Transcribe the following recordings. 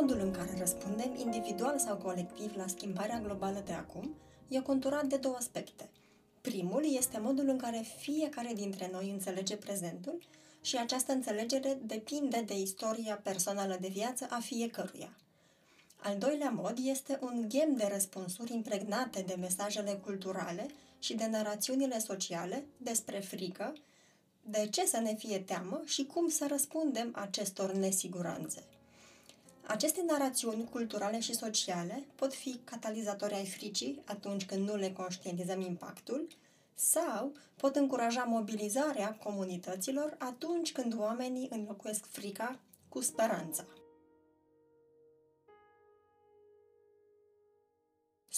Modul în care răspundem, individual sau colectiv, la schimbarea globală de acum e conturat de două aspecte. Primul este modul în care fiecare dintre noi înțelege prezentul și această înțelegere depinde de istoria personală de viață a fiecăruia. Al doilea mod este un ghem de răspunsuri impregnate de mesajele culturale și de narațiunile sociale despre frică, de ce să ne fie teamă și cum să răspundem acestor nesiguranțe. Aceste narațiuni culturale și sociale pot fi catalizatori ai fricii atunci când nu le conștientizăm impactul sau pot încuraja mobilizarea comunităților atunci când oamenii înlocuiesc frica cu speranța.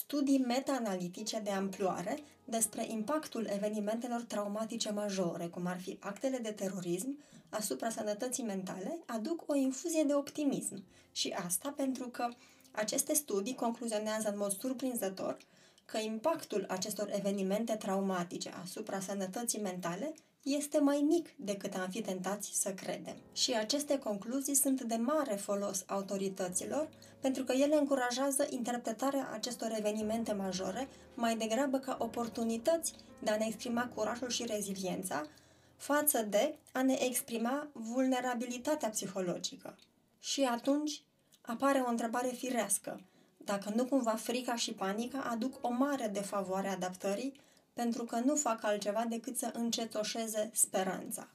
Studii meta-analitice de amploare despre impactul evenimentelor traumatice majore, cum ar fi actele de terorism, asupra sănătății mentale, aduc o infuzie de optimism. Și asta pentru că aceste studii concluzionează în mod surprinzător că impactul acestor evenimente traumatice asupra sănătății mentale este mai mic decât am fi tentați să credem. Și aceste concluzii sunt de mare folos autorităților pentru că ele încurajează interpretarea acestor evenimente majore mai degrabă ca oportunități de a ne exprima curajul și reziliența față de a ne exprima vulnerabilitatea psihologică. Și atunci apare o întrebare firească. Dacă nu cumva frica și panica aduc o mare defavoare adaptării pentru că nu fac altceva decât să încetoșeze speranța.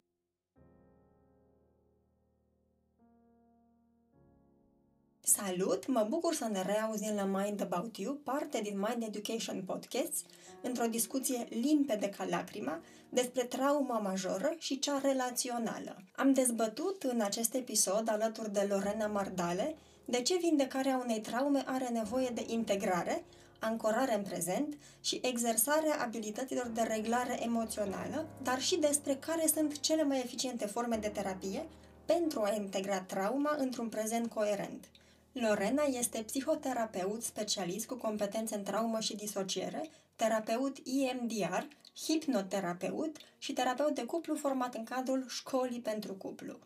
Salut! Mă bucur să ne reauzim la Mind About You, parte din Mind Education Podcasts, într-o discuție limpede ca lacrima despre trauma majoră și cea relațională. Am dezbătut în acest episod, alături de Lorena Mardale, de ce vindecarea unei traume are nevoie de integrare, ancorare în prezent și exersarea abilităților de reglare emoțională, dar și despre care sunt cele mai eficiente forme de terapie pentru a integra trauma într-un prezent coerent. Lorena este psihoterapeut specialist cu competențe în traumă și disociere, terapeut EMDR, hipnoterapeut și terapeut de cuplu format în cadrul școlii pentru cuplu.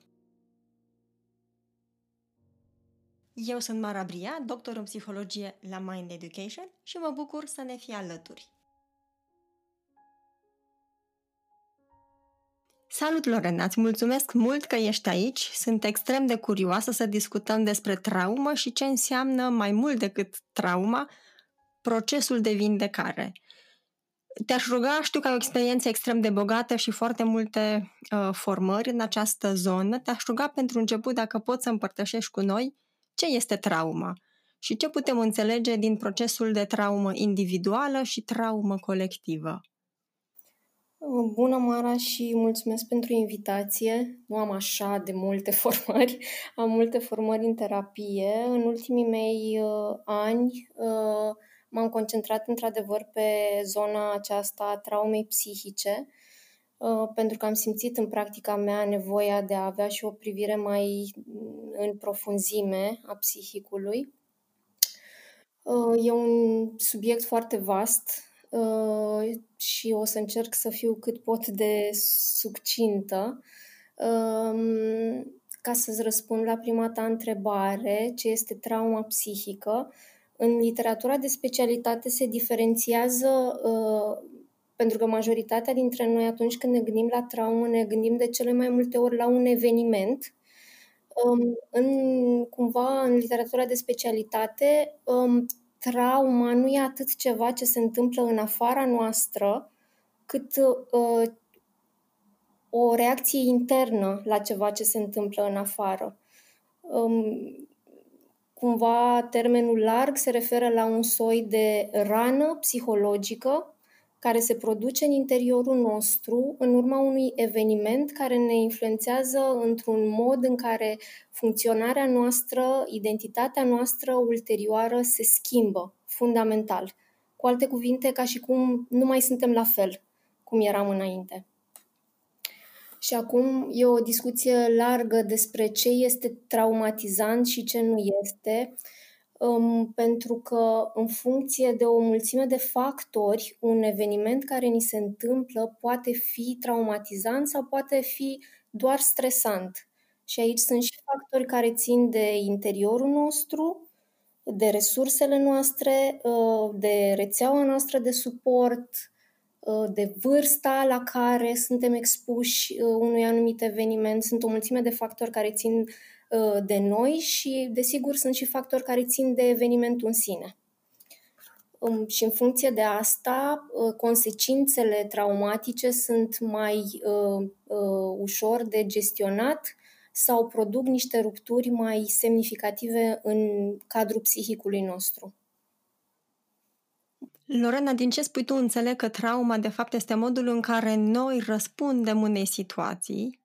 Eu sunt Mara Bria, doctor în psihologie la Mind Education și mă bucur să ne fie alături. Salut, Lorena! Îți mulțumesc mult că ești aici. Sunt extrem de curioasă să discutăm despre traumă și ce înseamnă mai mult decât trauma, procesul de vindecare. Te-aș ruga, știu că ai o experiență extrem de bogată și foarte multe uh, formări în această zonă. Te-aș ruga pentru început dacă poți să împărtășești cu noi ce este trauma și ce putem înțelege din procesul de traumă individuală și traumă colectivă. Bună, Mara, și mulțumesc pentru invitație. Nu am așa de multe formări, am multe formări în terapie. În ultimii mei uh, ani uh, m-am concentrat într-adevăr pe zona aceasta a traumei psihice, uh, pentru că am simțit în practica mea nevoia de a avea și o privire mai în profunzime a psihicului. Uh, e un subiect foarte vast uh, și o să încerc să fiu cât pot de succintă. Um, ca să-ți răspund la prima ta întrebare, ce este trauma psihică, în literatura de specialitate se diferențiază uh, pentru că majoritatea dintre noi atunci când ne gândim la traumă ne gândim de cele mai multe ori la un eveniment Um, în, cumva, în literatura de specialitate, um, trauma nu e atât ceva ce se întâmplă în afara noastră, cât uh, o reacție internă la ceva ce se întâmplă în afară. Um, cumva, termenul larg se referă la un soi de rană psihologică care se produce în interiorul nostru în urma unui eveniment care ne influențează într-un mod în care funcționarea noastră, identitatea noastră ulterioară se schimbă fundamental. Cu alte cuvinte, ca și cum nu mai suntem la fel cum eram înainte. Și acum e o discuție largă despre ce este traumatizant și ce nu este um, pentru că în funcție de o mulțime de factori, un eveniment care ni se întâmplă poate fi traumatizant sau poate fi doar stresant. Și aici sunt și factori care țin de interiorul nostru, de resursele noastre, uh, de rețeaua noastră de suport, uh, de vârsta la care suntem expuși uh, unui anumit eveniment. Sunt o mulțime de factori care țin de noi și, desigur, sunt și factori care țin de evenimentul în sine. Um, și în funcție de asta, consecințele traumatice sunt mai ușor de gestionat sau produc niște rupturi mai semnificative în cadrul psihicului nostru. Lorena, din ce spui tu, înțeleg că trauma de fapt este modul în care noi răspundem unei situații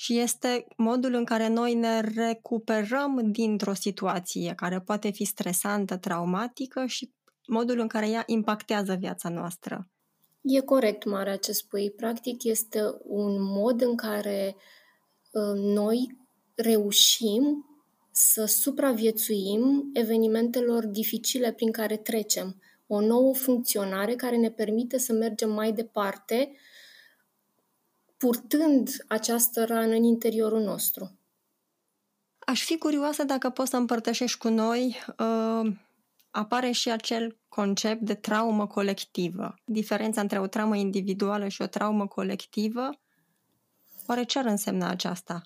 și este modul în care noi ne recuperăm dintr-o situație care poate fi stresantă, traumatică și modul în care ea impactează viața noastră. E corect, Mara, ce spui. Practic este un mod în care uh, Ă, noi reușim să supraviețuim evenimentelor dificile prin care trecem. O nouă funcționare care ne permite să mergem mai departe, purtând această rană în interiorul nostru. Aș fi curioasă dacă poți să împărtășești cu noi. Uh, apare și acel concept de traumă colectivă. Diferența între o traumă individuală și o traumă colectivă Oare ce ar însemna aceasta?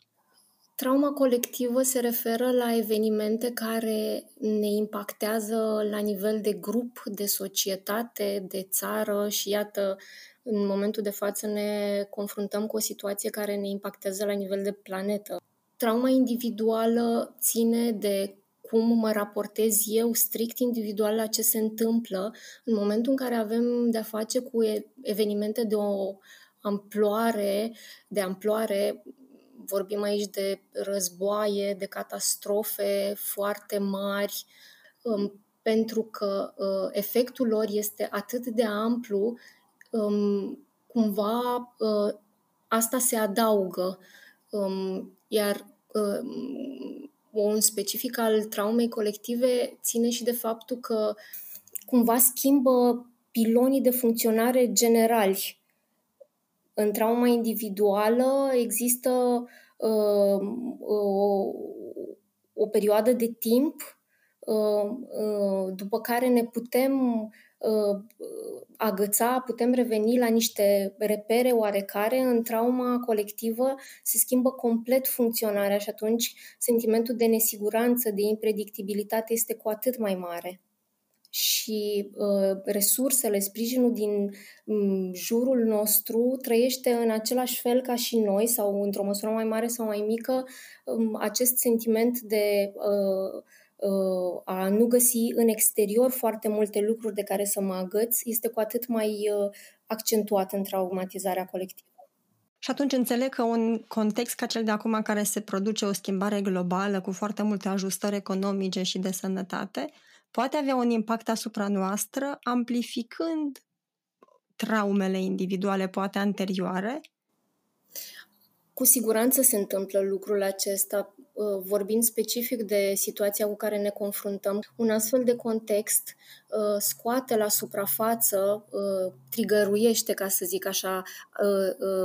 Trauma colectivă se referă la evenimente care ne impactează la nivel de grup, de societate, de țară și iată, în momentul de față ne confruntăm cu o situație care ne impactează la nivel de planetă. Trauma individuală ține de cum mă raportez eu strict individual la ce se întâmplă în momentul în care avem de-a face cu evenimente de o amploare, de amploare, vorbim aici de războaie, de catastrofe foarte mari, um, pentru că uh, efectul lor este atât de amplu, um, cumva uh, asta se adaugă. Um, iar un specific al traumei colective ține și de faptul că cumva schimbă pilonii de funcționare generali în trauma individuală există uh, o, o perioadă de timp uh, uh, după care ne putem uh, agăța, putem reveni la niște repere oarecare, în trauma colectivă se schimbă complet funcționarea și atunci sentimentul de nesiguranță, de impredictibilitate este cu atât mai mare și uh, resursele, sprijinul din um, jurul nostru trăiește în același fel ca și noi sau într-o măsură mai mare sau mai mică um, acest sentiment de uh, uh, a nu găsi în exterior foarte multe lucruri de care să mă agăț este cu atât mai uh, accentuat în traumatizarea colectivă. Și atunci înțeleg că un context ca cel de acum, în care se produce o schimbare globală cu foarte multe ajustări economice și de sănătate, poate avea un impact asupra noastră, amplificând traumele individuale, poate anterioare? Cu siguranță se întâmplă lucrul acesta, uh, vorbind specific de situația cu care ne confruntăm. Un astfel de context uh, scoate la suprafață, uh, trigăruiește, ca să zic așa,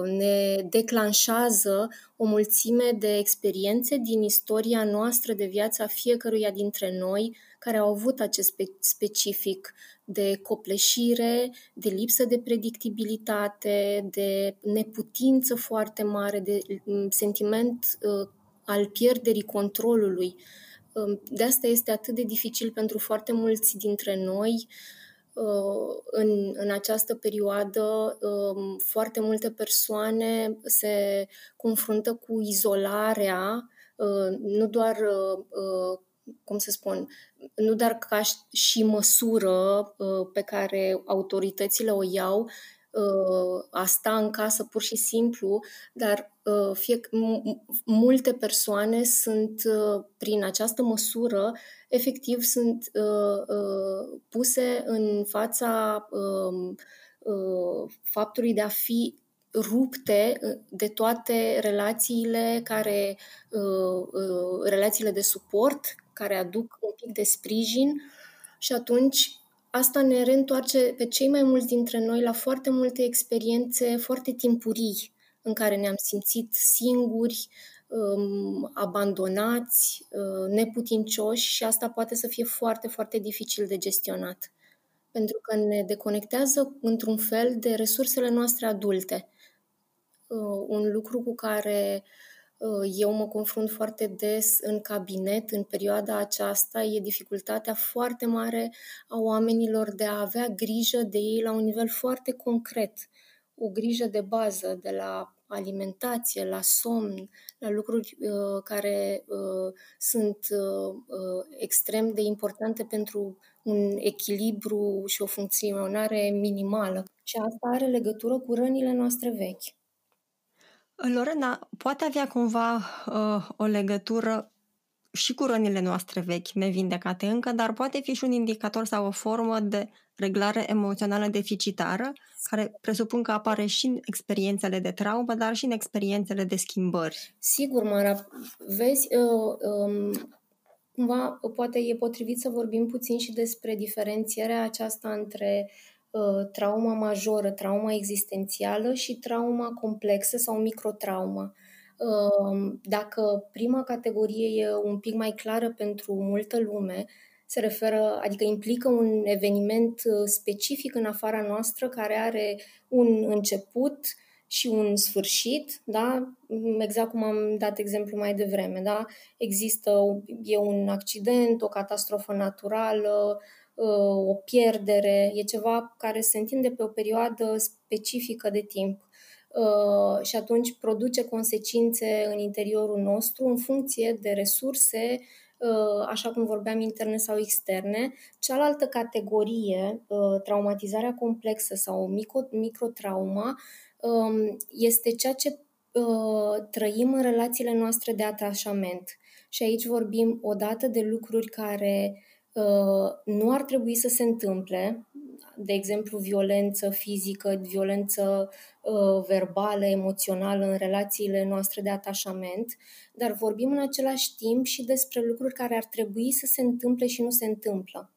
ne declanșează o mulțime de experiențe din istoria noastră de viața fiecăruia dintre noi, care au avut acest specific de copleșire, de lipsă de predictibilitate, de neputință foarte mare, de mm, sentiment uh, al pierderii controlului. Um, de asta este atât de dificil pentru foarte mulți dintre noi uh, în, în această perioadă. Um, foarte multe persoane se confruntă cu izolarea, uh, nu doar cum să spun, nu doar ca și măsură uh, pe care autoritățile o iau, uh, a sta în casă pur și simplu, dar uh, fie, multe persoane sunt, prin această măsură, efectiv sunt puse în fața um, faptului de a fi rupte de toate relațiile care relațiile de suport care aduc un pic de sprijin și atunci asta ne reîntoarce pe cei mai mulți dintre noi la foarte multe experiențe foarte timpurii în care ne-am simțit singuri, um, abandonați, uh, neputincioși și asta poate să fie foarte, foarte dificil de gestionat. Pentru că ne deconectează într-un fel de resursele noastre adulte. Uh, un lucru cu care uh, eu mă confrunt foarte des în cabinet în perioada aceasta e dificultatea foarte mare a oamenilor de a avea grijă de ei la un nivel foarte concret. O grijă de bază, de la alimentație, la somn, la lucruri uh, care uh, sunt uh, uh, extrem de importante pentru un echilibru și o funcționare minimală. Și asta are legătură cu rănile noastre vechi. Lorena, poate avea cumva uh, o legătură și cu rănile noastre vechi, nevindecate încă, dar poate fi și un indicator sau o formă de reglare emoțională deficitară, care presupun că apare și în experiențele de traumă, dar și în experiențele de schimbări. Sigur, Mara, vezi, uh, um, cumva poate e potrivit să vorbim puțin și despre diferențierea aceasta între uh, trauma majoră, trauma existențială și trauma complexă sau microtrauma. Uh, dacă prima categorie e un pic mai clară pentru multă lume, se referă, adică implică un eveniment uh, specific în afara noastră care are un început și un sfârșit, da? exact cum am dat exemplu mai devreme. Da? Există e un accident, o catastrofă naturală, uh, o pierdere, e ceva care se întinde pe o perioadă specifică de timp. Uh, și atunci produce consecințe în interiorul nostru în funcție de resurse Uh, așa cum vorbeam, interne sau externe. Cealaltă categorie, uh, traumatizarea complexă sau micro, microtrauma, um, este ceea ce uh, trăim în relațiile noastre de atașament. Și aici vorbim odată de lucruri care nu ar trebui să se întâmple, de exemplu, violență fizică, violență uh, verbală, emoțională în relațiile noastre de atașament, dar vorbim în același timp și despre lucruri care ar trebui să se întâmple și nu se întâmplă.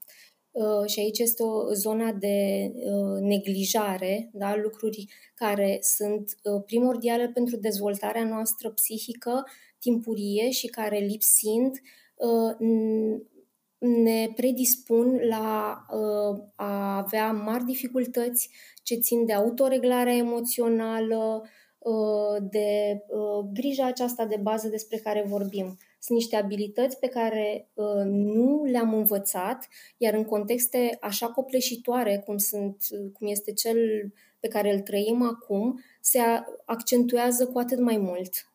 Uh, și aici este o zona de uh, neglijare, da? lucruri care sunt uh, primordiale pentru dezvoltarea noastră psihică timpurie și care lipsind uh, ne predispun la uh, a avea mari dificultăți ce țin de autoreglarea emoțională, uh, de uh, grija aceasta de bază despre care vorbim. Sunt niște abilități pe care uh, nu le-am învățat, iar în contexte așa copleșitoare cum, sunt, cum este cel pe care îl trăim acum, se accentuează cu atât mai mult.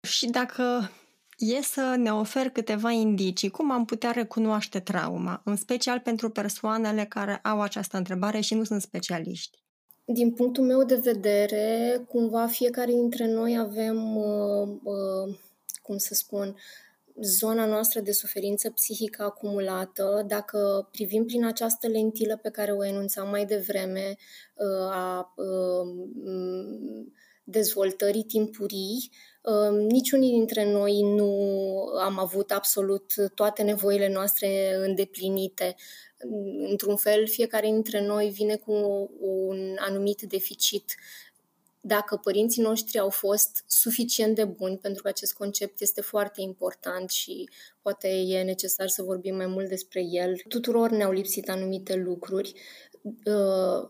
Și dacă e să ne ofer câteva indicii cum am putea recunoaște trauma, în special pentru persoanele care au această întrebare și nu sunt specialiști. Din punctul meu de vedere, cumva fiecare dintre noi avem, uh, uh, cum să spun, zona noastră de suferință psihică acumulată, dacă privim prin această lentilă pe care o enunțam mai devreme, uh, a uh, dezvoltării timpurii, Niciunii dintre noi nu am avut absolut toate nevoile noastre îndeplinite. Într-un fel, fiecare dintre noi vine cu un anumit deficit. Dacă părinții noștri au fost suficient de buni, pentru că acest concept este foarte important și poate e necesar să vorbim mai mult despre el, tuturor ne-au lipsit anumite lucruri Uh,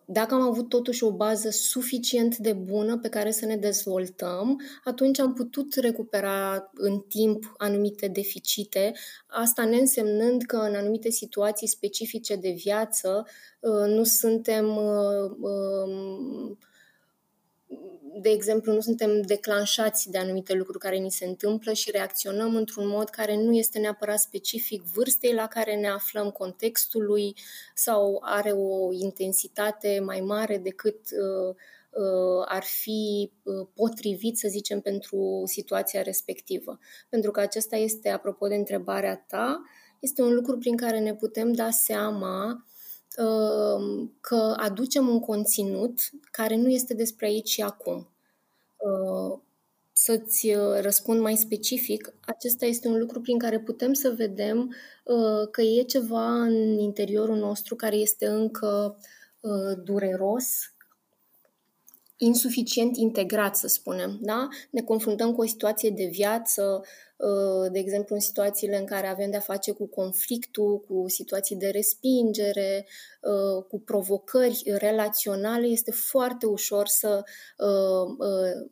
dacă am avut totuși o bază suficient de bună pe care să ne dezvoltăm, atunci am putut recupera în timp anumite deficite, asta ne însemnând că în anumite situații specifice de viață uh, nu suntem uh, um, de exemplu, nu suntem declanșați de anumite lucruri care ni se întâmplă și reacționăm într-un mod care nu este neapărat specific vârstei la care ne aflăm, contextului sau are o intensitate mai mare decât uh, uh, ar fi uh, potrivit, să zicem, pentru situația respectivă. Pentru că acesta este, apropo de întrebarea ta, este un lucru prin care ne putem da seama Ehm, că aducem un conținut care nu este despre aici și acum. Ehm, să-ți uh, răspund mai specific, acesta este un lucru prin care putem să vedem uh, că e ceva în interiorul nostru care este încă uh, dureros, insuficient integrat, să spunem. Da? Ne confruntăm cu o situație de viață, uh, de exemplu în situațiile în care avem de-a face cu conflictul, cu situații de respingere, uh, cu provocări relaționale, este foarte ușor să uh,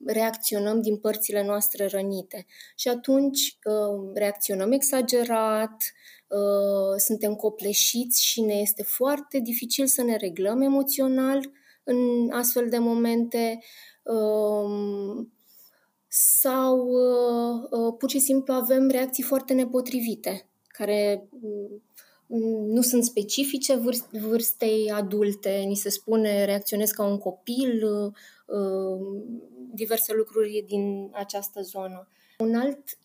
reacționăm din părțile noastre rănite. Și atunci reacționăm exagerat, suntem copleșiți și ne este foarte dificil să ne reglăm emoțional, în astfel de momente um, sau uh, uh, pur și simplu avem reacții foarte nepotrivite, care mm, nu sunt specifice vârstei adulte, ni se spune reacționez ca un copil, uh, diverse lucruri din această zonă. Un alt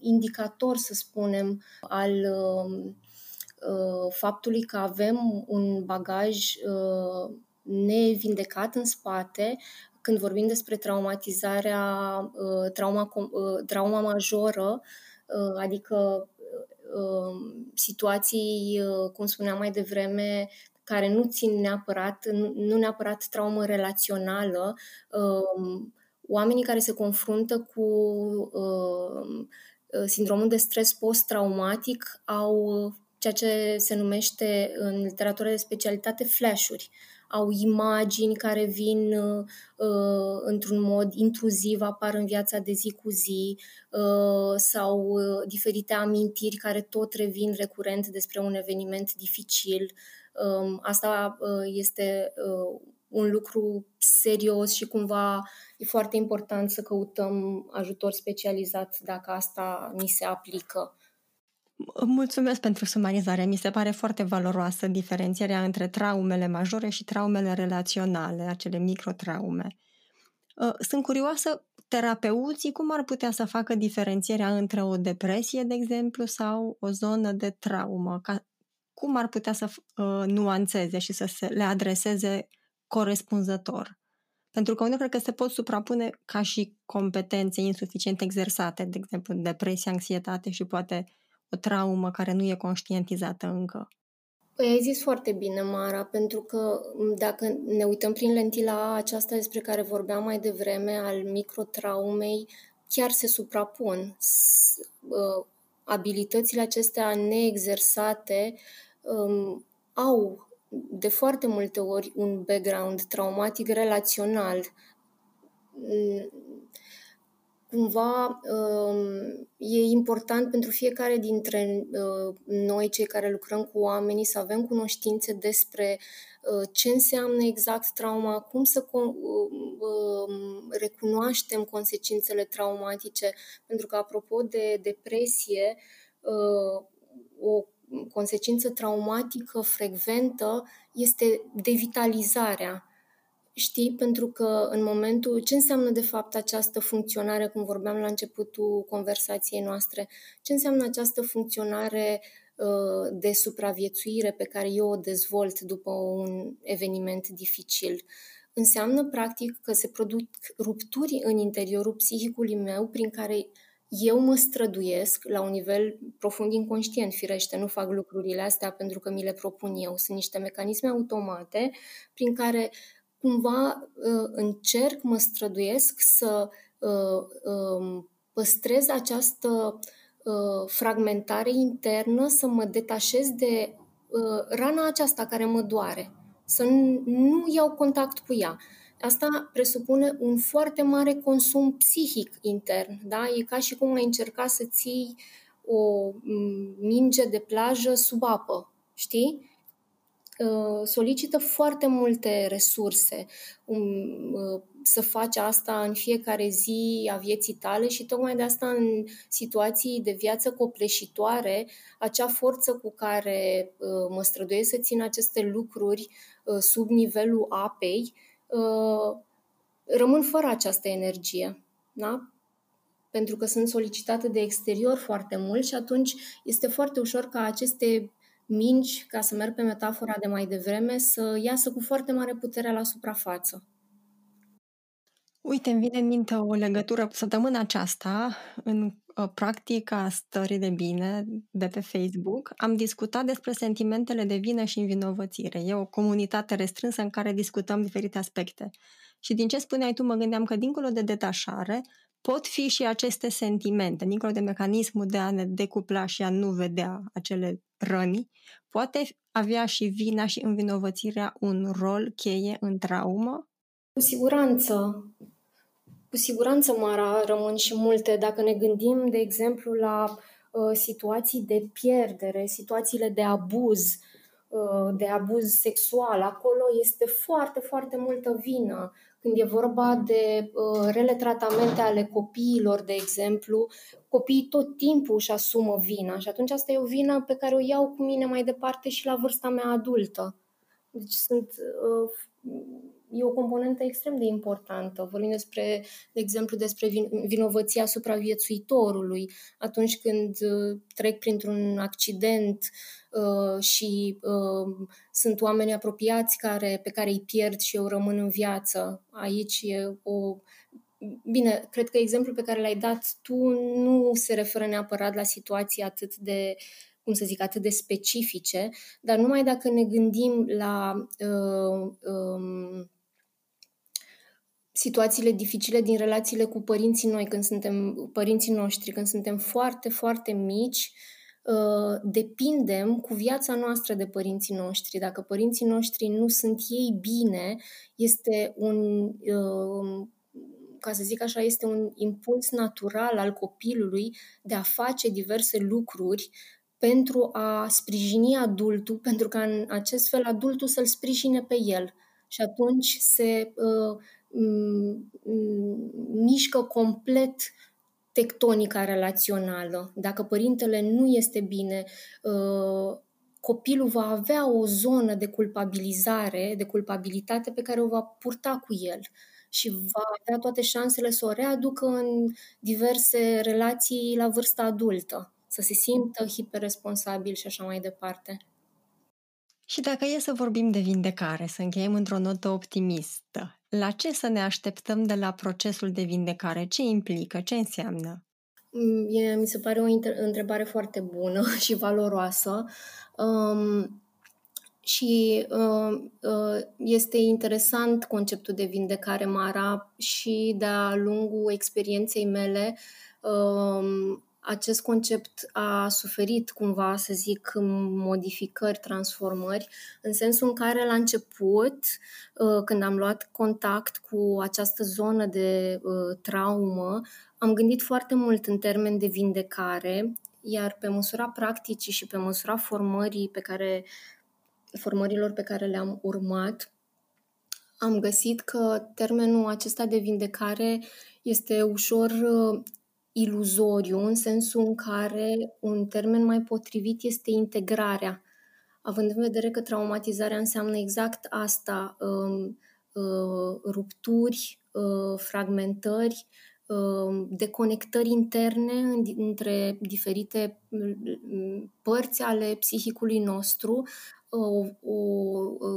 indicator, să spunem, al um, faptului că avem un bagaj nevindecat în spate când vorbim despre traumatizarea, uh, trauma, uh, trauma majoră, uh, adică situații, cum spuneam mai devreme, care nu țin neapărat, nu neapărat traumă relațională, um, oamenii care se confruntă cu sindromul de stres post-traumatic au ceea ce se numește în literatură de specialitate flash-uri au imagini care vin uh, uh, într-un mod intruziv, apar în viața de zi cu zi, uh, sau uh, diferite amintiri care tot revin recurent despre un eveniment dificil. Uh, asta uh, este uh, un lucru serios și cumva e foarte important să căutăm ajutor specializat dacă asta ni se aplică. Mulțumesc pentru sumarizare. Mi se pare foarte valoroasă diferențierea între traumele majore și traumele relaționale, acele microtraume. Uh, sunt curioasă, terapeuții cum ar putea să facă diferențierea între o depresie, de exemplu, sau o zonă de traumă? Ca, cum ar putea să uh, nuanțeze și să se le adreseze corespunzător? Pentru că nu cred că se pot suprapune ca și competențe insuficient exersate, de exemplu, depresie, anxietate și poate o traumă care nu e conștientizată încă. Păi ai zis foarte bine, Mara, pentru că dacă ne uităm prin lentila aceasta despre care vorbeam mai devreme, al microtraumei, chiar se suprapun. Uh, abilitățile acestea neexersate um, au de foarte multe ori un background traumatic relațional cumva um, e important pentru fiecare dintre uh, noi, cei care lucrăm cu oamenii, să avem cunoștințe despre uh, ce înseamnă exact trauma, cum să uh, um, recunoaștem consecințele traumatice, pentru că, apropo de depresie, o consecință traumatică frecventă este devitalizarea Știi, pentru că în momentul... Ce înseamnă de fapt această funcționare, cum vorbeam la începutul conversației noastre, ce înseamnă această funcționare uh, de supraviețuire pe care eu o dezvolt după un eveniment dificil? Înseamnă, practic, că se produc rupturi în interiorul psihicului meu prin care eu mă străduiesc la un nivel profund inconștient, firește, nu fac lucrurile astea pentru că mi le propun eu. Sunt niște mecanisme automate prin care cumva uh, încerc, mă străduiesc să uh, um, păstrez această uh, fragmentare internă, să mă detașez de rana aceasta care mă doare, să nu iau contact cu ea. Asta presupune un foarte mare consum psihic intern. Da? E ca și cum ai încerca să ții o mm, minge de plajă sub apă, știi? Uh, solicită foarte multe resurse um, uh, să faci asta în fiecare zi a vieții tale și tocmai de asta în situații de viață copleșitoare, acea forță cu care uh, mă străduiesc să țin aceste lucruri sub nivelul apei, rămân fără această energie. Da? pentru că sunt solicitate de exterior foarte mult și atunci este foarte ușor ca aceste mingi, ca să merg pe metafora de mai devreme, să iasă cu foarte mare putere la suprafață. Uite, îmi vine în minte o legătură. Săptămâna aceasta, în uh, practica stării de bine de pe Facebook, am discutat despre sentimentele de vină și învinovățire. E o comunitate restrânsă în care discutăm diferite aspecte. Și din ce spuneai tu, mă gândeam că dincolo de detașare, pot fi și aceste sentimente, dincolo de mecanismul de a ne decupla și a nu vedea acele răni, poate avea și vina și învinovățirea un rol cheie în traumă? Cu siguranță. Cu siguranță, Mara, rămân și multe. Dacă ne gândim, de exemplu, la uh, situații de pierdere, situațiile de abuz, uh, de abuz sexual, acolo este foarte, foarte multă vină. Când e vorba de uh, rele tratamente ale copiilor, de exemplu, copiii tot timpul își asumă vina și atunci asta e o vină pe care o iau cu mine mai departe și la vârsta mea adultă. Deci sunt uh, e o componentă extrem de importantă. Vorbim despre, de exemplu, despre vinovăția supraviețuitorului atunci când uh, trec printr-un accident uh, și uh, sunt oameni apropiați care, pe care îi pierd și eu rămân în viață. Aici e o Bine, cred că exemplul pe care l-ai dat tu nu se referă neapărat la situații atât de cum să zic, atât de specifice, dar numai dacă ne gândim la uh, um, situațiile dificile din relațiile cu părinții noi, când suntem părinții noștri, când suntem foarte, foarte mici, uh, depindem cu viața noastră de părinții noștri. Dacă părinții noștri nu sunt ei bine, este un, uh, ca să zic așa, este un impuls natural al copilului de a face diverse lucruri pentru a sprijini adultul, pentru ca în acest fel adultul să-l sprijine pe el. Și atunci se uh, mișcă complet tectonica relațională. Dacă părintele nu este bine, uh, copilul va avea o zonă de culpabilizare, de culpabilitate pe care o va purta cu el și va avea toate șansele să o readucă în diverse relații la vârsta adultă, să se simtă hiperresponsabil și așa mai departe. Și dacă e să vorbim de vindecare, să încheiem într-o notă optimistă, la ce să ne așteptăm de la procesul de vindecare? Ce implică? Ce înseamnă? Mm, e, mi se pare o inter- întrebare foarte bună și valoroasă. Um, și uh, uh, este interesant conceptul de vindecare, Mara, și de-a lungul experienței mele uh, acest concept a suferit cumva, să zic, modificări, transformări, în sensul în care la început, uh, când am luat contact cu această zonă de uh, traumă, am gândit foarte mult în termen de vindecare, iar pe măsura practicii și pe măsura formării pe care, formărilor pe care le-am urmat, am găsit că termenul acesta de vindecare este ușor uh, iluzoriu, în sensul în care un termen mai potrivit este integrarea, având în vedere că traumatizarea înseamnă exact asta, um, uh, rupturi, uh, fragmentări, uh, deconectări interne între diferite mm, părți ale psihicului nostru, o, o,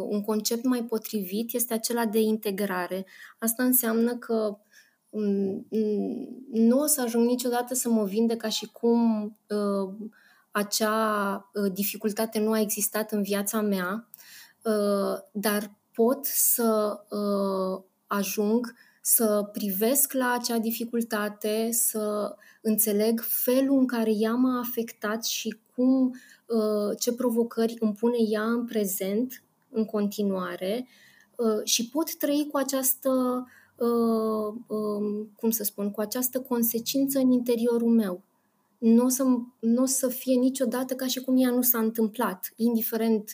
un concept mai potrivit este acela de integrare. Asta înseamnă că Mm, mm, nu o să ajung niciodată să mă vinde ca și cum uh, acea uh, dificultate nu a existat în viața mea, uh, dar pot să uh, ajung să privesc la acea dificultate, să înțeleg felul în care ea m-a afectat și cum, uh, ce provocări îmi pune ea în prezent, în continuare, uh, și pot trăi cu această Uh, um, cum să spun, cu această consecință în interiorul meu. Nu o să, n-o să fie niciodată ca și cum ea nu s-a întâmplat, indiferent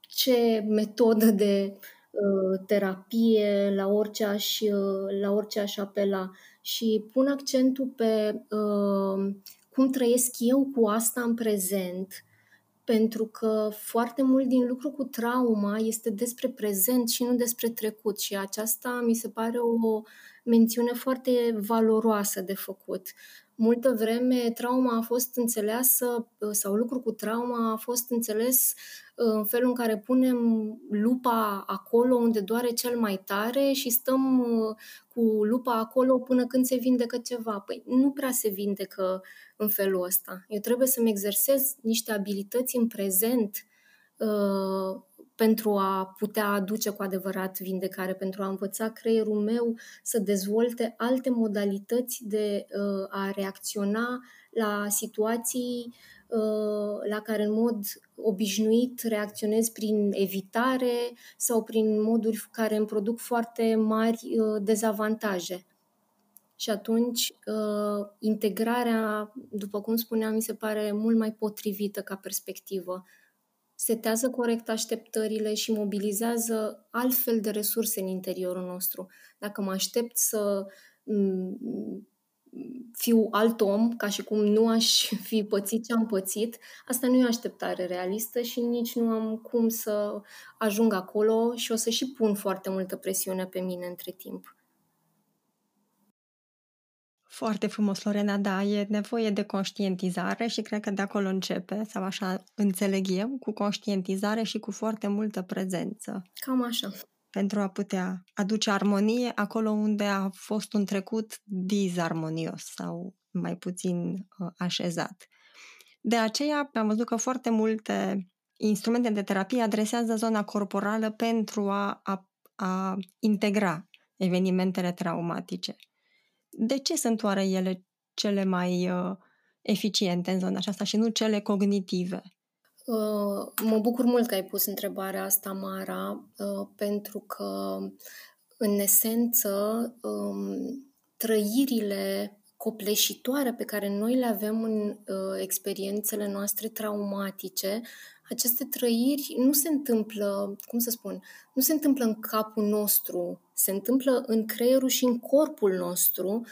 ce metodă de uh, terapie, la orice, aș, uh, la orice aș apela. Și pun accentul pe uh, cum trăiesc eu cu asta în prezent pentru că foarte mult din lucru cu trauma este despre prezent și nu despre trecut și aceasta mi se pare o mențiune foarte valoroasă de făcut. Multă vreme trauma a fost înțeleasă sau lucru cu trauma a fost înțeles în felul în care punem lupa acolo unde doare cel mai tare și stăm uh, cu lupa acolo până când se vindecă ceva. Păi nu prea se vindecă în felul ăsta. Eu trebuie să-mi exersez niște abilități în prezent uh, pentru a putea aduce cu adevărat vindecare, pentru a învăța creierul meu să dezvolte alte modalități de uh, a reacționa la situații uh, la care în mod obișnuit reacționez prin evitare sau prin moduri care îmi produc foarte mari uh, dezavantaje. Și atunci, uh, integrarea, după cum spuneam, mi se pare mult mai potrivită ca perspectivă. Setează corect așteptările și mobilizează altfel de resurse în interiorul nostru. Dacă mă aștept să mm, fiu alt om, ca și cum nu aș fi pățit ce am pățit, asta nu e o așteptare realistă și nici nu am cum să ajung acolo și o să și pun foarte multă presiune pe mine între timp. Foarte frumos, Lorena, da, e nevoie de conștientizare și cred că de acolo începe, sau așa înțeleg eu, cu conștientizare și cu foarte multă prezență. Cam așa. Pentru a putea aduce armonie acolo unde a fost un trecut dizarmonios sau mai puțin uh, așezat. De aceea am văzut că foarte multe instrumente de terapie adresează zona corporală pentru a, a, a integra evenimentele traumatice. De ce sunt oare ele cele mai uh, eficiente în zona aceasta și nu cele cognitive? Uh, mă bucur mult că ai pus întrebarea asta, Mara, uh, pentru că, în esență, um, trăirile copleșitoare pe care noi le avem în uh, experiențele noastre traumatice, aceste trăiri nu se întâmplă, cum să spun, nu se întâmplă în capul nostru, se întâmplă în creierul și în corpul nostru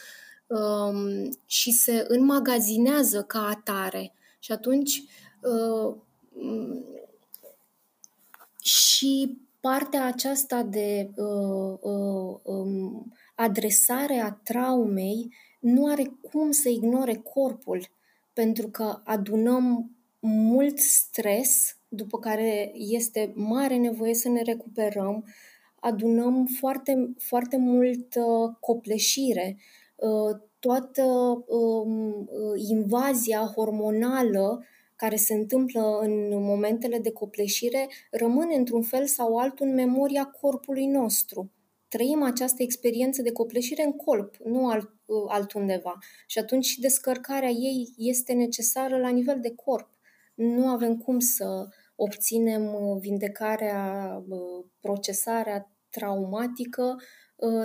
um, și se înmagazinează ca atare. Și atunci uh, și partea aceasta de uh, uh, um, adresare a traumei nu are cum să ignore corpul, pentru că adunăm mult stres, după care este mare nevoie să ne recuperăm, adunăm foarte, foarte mult uh, copleșire. Uh, toată uh, invazia hormonală care se întâmplă în momentele de copleșire rămâne într-un fel sau altul în memoria corpului nostru. Trăim această experiență de copleșire în corp, nu alt, altundeva. Și atunci și descărcarea ei este necesară la nivel de corp. Nu avem cum să obținem vindecarea, procesarea traumatică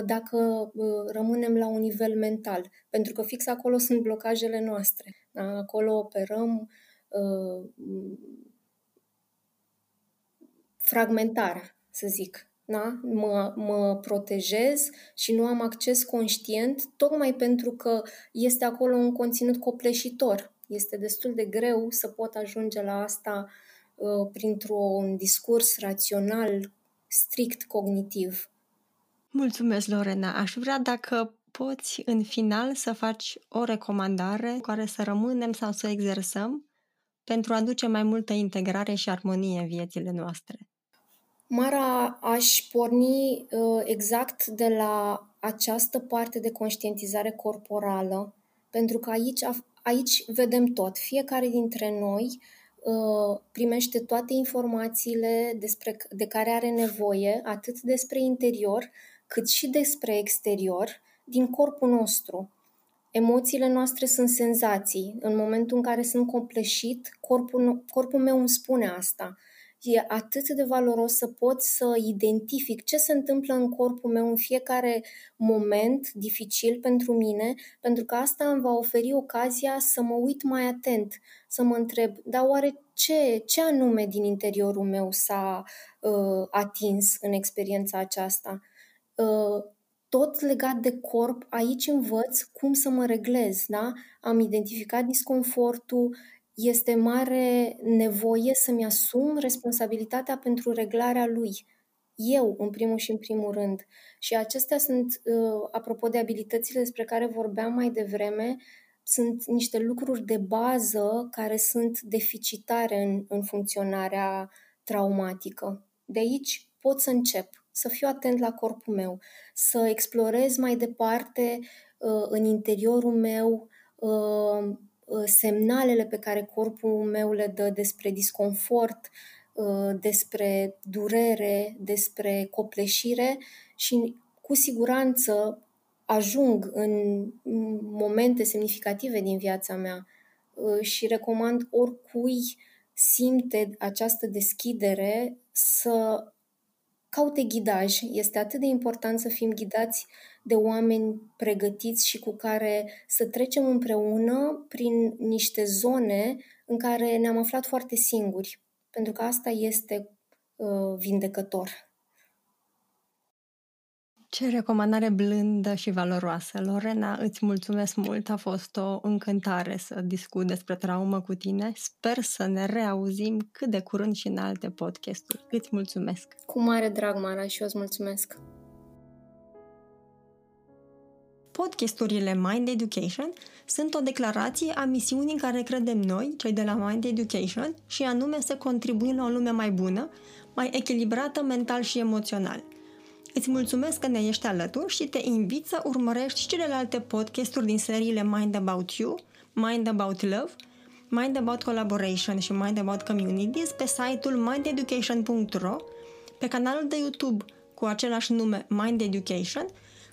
dacă rămânem la un nivel mental. Pentru că fix acolo sunt blocajele noastre. Acolo operăm Uh, fragmentar, să zic. Da? Mă, mă protejez și nu am acces conștient, tocmai pentru că este acolo un conținut copleșitor. Este destul de greu să pot ajunge la asta uh, printr-un discurs rațional, strict cognitiv. Mulțumesc, Lorena. Aș vrea dacă poți în final să faci o recomandare cu care să rămânem sau să exersăm pentru a aduce mai multă integrare și armonie în viețile noastre? Mara, aș porni uh, exact de la această parte de conștientizare corporală, pentru că aici, aici vedem tot. Fiecare dintre noi uh, primește toate informațiile despre, de care are nevoie, atât despre interior, cât și despre exterior, din corpul nostru. Emoțiile noastre sunt senzații. În momentul în care sunt compleșit, corpul, corpul meu îmi spune asta. E atât de valoros să pot să identific ce se întâmplă în corpul meu în fiecare moment dificil pentru mine, pentru că asta îmi va oferi ocazia să mă uit mai atent, să mă întreb, dar oare ce, ce anume din interiorul meu s-a uh, atins în experiența aceasta? Uh, tot legat de corp, aici învăț cum să mă reglez, da? Am identificat disconfortul, este mare nevoie să-mi asum responsabilitatea pentru reglarea lui. Eu, în primul și în primul rând. Și acestea sunt, uh, apropo de abilitățile despre care vorbeam mai devreme, sunt niște lucruri de bază care sunt deficitare în, în funcționarea traumatică. De aici pot să încep să fiu atent la corpul meu, să explorez mai departe uh, în interiorul meu uh, uh, semnalele pe care corpul meu le dă despre disconfort, uh, despre durere, despre copleșire și cu siguranță ajung în momente semnificative din viața mea uh, și recomand oricui simte această deschidere să caute ghidaj. Este atât de important să fim ghidați de oameni pregătiți și cu care să trecem împreună prin niște zone în care ne-am aflat foarte singuri, pentru că asta este uh, vindecător. Ce recomandare blândă și valoroasă. Lorena, îți mulțumesc mult. A fost o încântare să discut despre traumă cu tine. Sper să ne reauzim cât de curând și în alte podcasturi. Îți mulțumesc. Cu mare drag, Mara, și eu îți mulțumesc. Podcasturile Mind Education sunt o declarație a misiunii în care credem noi, cei de la Mind Education, și anume să contribuim la o lume mai bună, mai echilibrată mental și emoțional – Îți mulțumesc că ne ești alături și te invit să urmărești și celelalte podcasturi din seriile Mind About You, Mind About Love, Mind About Collaboration și Mind About Communities pe site-ul mindeducation.ro, pe canalul de YouTube cu același nume Mind Education,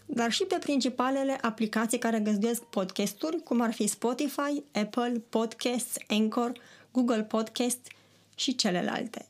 dar și pe principalele aplicații care găzduiesc podcasturi, cum ar fi Spotify, Apple, Podcasts, Anchor, Google Podcast și celelalte.